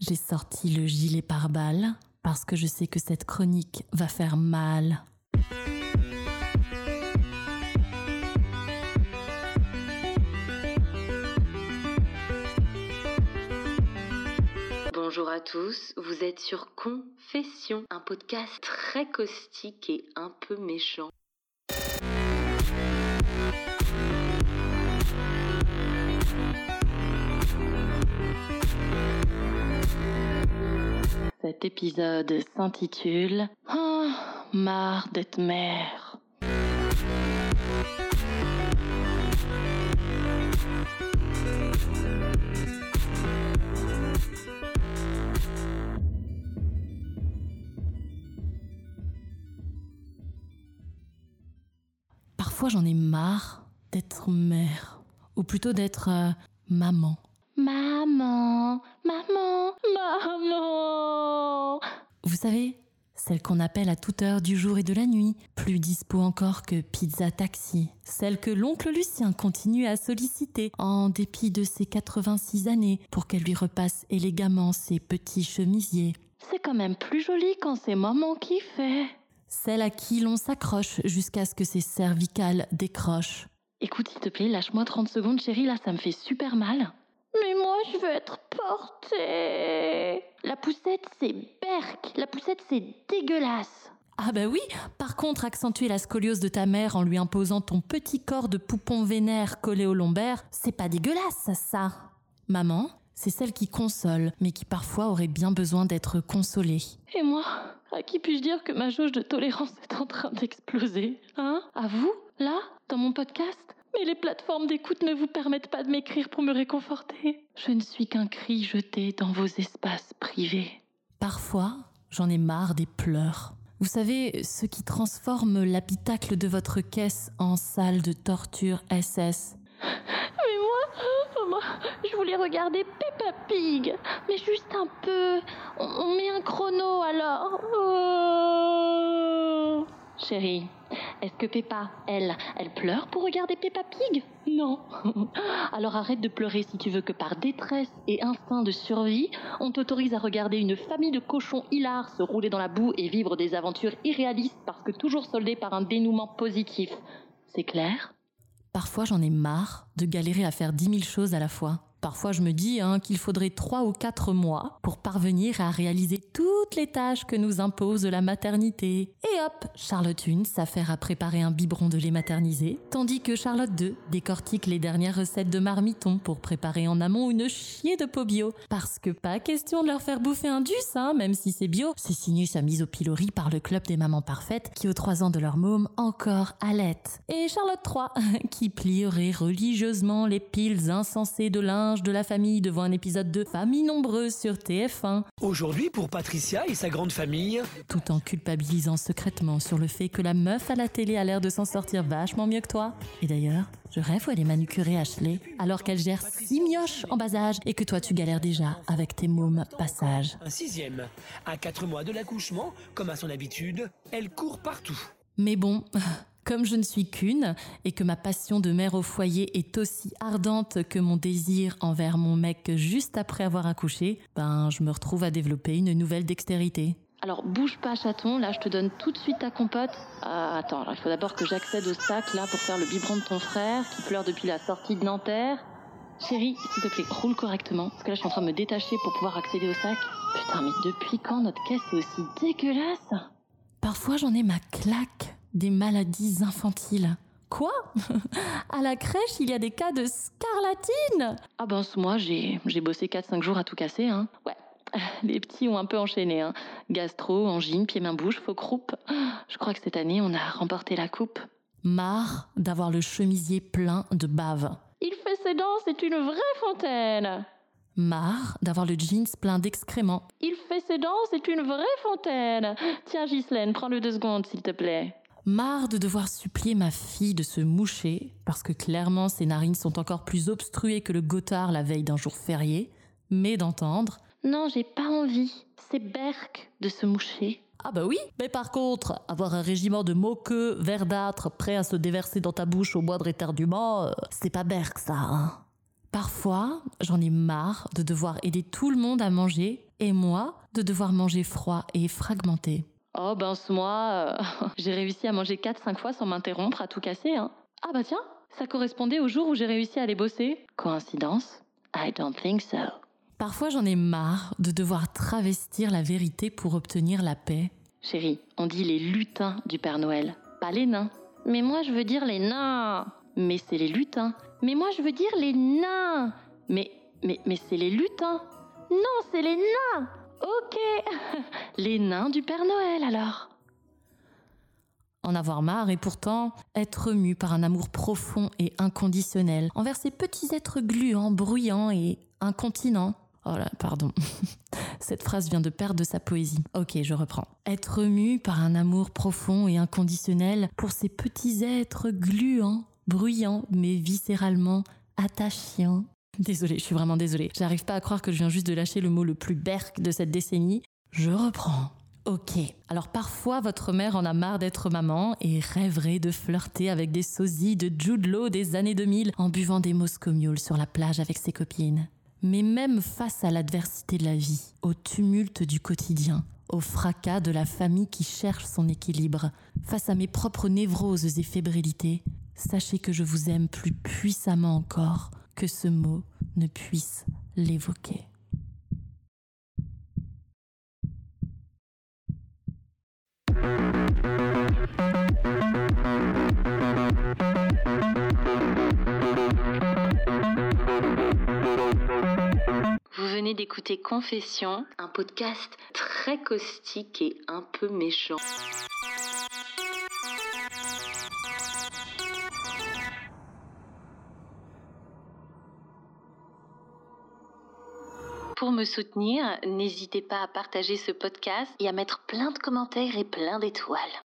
j'ai sorti le gilet pare-balles parce que je sais que cette chronique va faire mal. Bonjour à tous, vous êtes sur Confession, un podcast très caustique et un peu méchant. Cet épisode s'intitule oh, Marre d'être mère. Parfois j'en ai marre d'être mère, ou plutôt d'être euh, maman. Maman, maman, maman. Vous savez, celle qu'on appelle à toute heure du jour et de la nuit, plus dispo encore que Pizza Taxi. Celle que l'oncle Lucien continue à solliciter en dépit de ses 86 années pour qu'elle lui repasse élégamment ses petits chemisiers. C'est quand même plus joli quand c'est maman qui fait. Celle à qui l'on s'accroche jusqu'à ce que ses cervicales décrochent. Écoute, s'il te plaît, lâche-moi 30 secondes, chérie, là, ça me fait super mal. Je veux être portée. La poussette, c'est berk. La poussette, c'est dégueulasse. Ah bah oui, par contre, accentuer la scoliose de ta mère en lui imposant ton petit corps de poupon vénère collé au lombaire, c'est pas dégueulasse, ça. Maman, c'est celle qui console, mais qui parfois aurait bien besoin d'être consolée. Et moi, à qui puis-je dire que ma jauge de tolérance est en train d'exploser Hein? À vous Là Dans mon podcast? Mais les plateformes d'écoute ne vous permettent pas de m'écrire pour me réconforter. Je ne suis qu'un cri jeté dans vos espaces privés. Parfois, j'en ai marre des pleurs. Vous savez, ce qui transforme l'habitacle de votre caisse en salle de torture SS. Mais moi, moi, je voulais regarder Peppa Pig, mais juste un peu. On, on met un chrono alors. Oh. Chérie, est-ce que Peppa, elle, elle pleure pour regarder Peppa Pig? Non. Alors arrête de pleurer si tu veux que par détresse et instinct de survie, on t'autorise à regarder une famille de cochons hilars se rouler dans la boue et vivre des aventures irréalistes parce que toujours soldées par un dénouement positif. C'est clair? Parfois j'en ai marre de galérer à faire dix mille choses à la fois. Parfois, je me dis hein, qu'il faudrait trois ou quatre mois pour parvenir à réaliser toutes les tâches que nous impose la maternité. Et hop, Charlotte 1 s'affaire à préparer un biberon de lait maternisé, tandis que Charlotte 2 décortique les dernières recettes de marmiton pour préparer en amont une chier de peau bio. Parce que pas question de leur faire bouffer un dus, hein, même si c'est bio. C'est signé sa mise au pilori par le club des mamans parfaites qui, aux trois ans de leur môme, encore allaitent. Et Charlotte 3, qui plierait religieusement les piles insensées de de la famille devant un épisode de Famille nombreuse sur TF1. Aujourd'hui, pour Patricia et sa grande famille. Tout en culpabilisant secrètement sur le fait que la meuf à la télé a l'air de s'en sortir vachement mieux que toi. Et d'ailleurs, je rêve où elle est manucurée Ashley, alors qu'elle gère six mioches en bas âge et que toi tu galères déjà avec tes mômes passage. Un sixième. À quatre mois de l'accouchement, comme à son habitude, elle court partout. Mais bon, comme je ne suis qu'une et que ma passion de mère au foyer est aussi ardente que mon désir envers mon mec juste après avoir accouché, ben je me retrouve à développer une nouvelle dextérité. Alors bouge pas chaton, là je te donne tout de suite ta compote. Ah, attends, alors, il faut d'abord que j'accède au sac là pour faire le biberon de ton frère qui pleure depuis la sortie de Nanterre. Chérie, s'il te plaît, roule correctement, parce que là je suis en train de me détacher pour pouvoir accéder au sac. Putain, mais depuis quand notre caisse est aussi dégueulasse? Parfois j'en ai ma claque des maladies infantiles. Quoi? À la crèche, il y a des cas de scarlatine? Ah ben ce mois, j'ai, j'ai bossé 4-5 jours à tout casser, hein. Ouais, les petits ont un peu enchaîné, hein. Gastro, angine, pied-main-bouche, faux croupe. Je crois que cette année, on a remporté la coupe. Marre d'avoir le chemisier plein de bave. Il fait ses dents, c'est une vraie fontaine Marre d'avoir le jeans plein d'excréments. Il fait ses dents, c'est une vraie fontaine. Tiens, Ghislaine, prends-le deux secondes, s'il te plaît. Marre de devoir supplier ma fille de se moucher, parce que clairement ses narines sont encore plus obstruées que le gotard la veille d'un jour férié, mais d'entendre Non, j'ai pas envie, c'est berk de se moucher. Ah bah oui, mais par contre, avoir un régiment de moqueux verdâtres prêt à se déverser dans ta bouche au moindre éternuement, euh, c'est pas berk ça, hein. Parfois, j'en ai marre de devoir aider tout le monde à manger et moi de devoir manger froid et fragmenté. Oh ben ce mois, euh, j'ai réussi à manger 4-5 fois sans m'interrompre à tout casser. Hein. Ah bah tiens, ça correspondait au jour où j'ai réussi à aller bosser. Coïncidence? I don't think so. Parfois j'en ai marre de devoir travestir la vérité pour obtenir la paix. Chérie, on dit les lutins du Père Noël, pas les nains. Mais moi je veux dire les nains. Mais c'est les lutins. Mais moi je veux dire les nains. Mais, mais, mais c'est les lutins. Non, c'est les nains. Ok. les nains du Père Noël alors. En avoir marre et pourtant être mu par un amour profond et inconditionnel envers ces petits êtres gluants, bruyants et incontinents. Oh là, pardon. Cette phrase vient de perdre sa poésie. Ok, je reprends. Être mu par un amour profond et inconditionnel pour ces petits êtres gluants, bruyants, mais viscéralement attachants. Désolée, je suis vraiment désolée. J'arrive pas à croire que je viens juste de lâcher le mot le plus berk de cette décennie. Je reprends. Ok. Alors parfois, votre mère en a marre d'être maman et rêverait de flirter avec des sosies de Jude Law des années 2000 en buvant des Moscow Mule sur la plage avec ses copines. Mais même face à l'adversité de la vie, au tumulte du quotidien, au fracas de la famille qui cherche son équilibre, face à mes propres névroses et fébrilités, sachez que je vous aime plus puissamment encore que ce mot ne puisse l'évoquer. Vous venez d'écouter Confession, un podcast très caustique et un peu méchant. Pour me soutenir, n'hésitez pas à partager ce podcast et à mettre plein de commentaires et plein d'étoiles.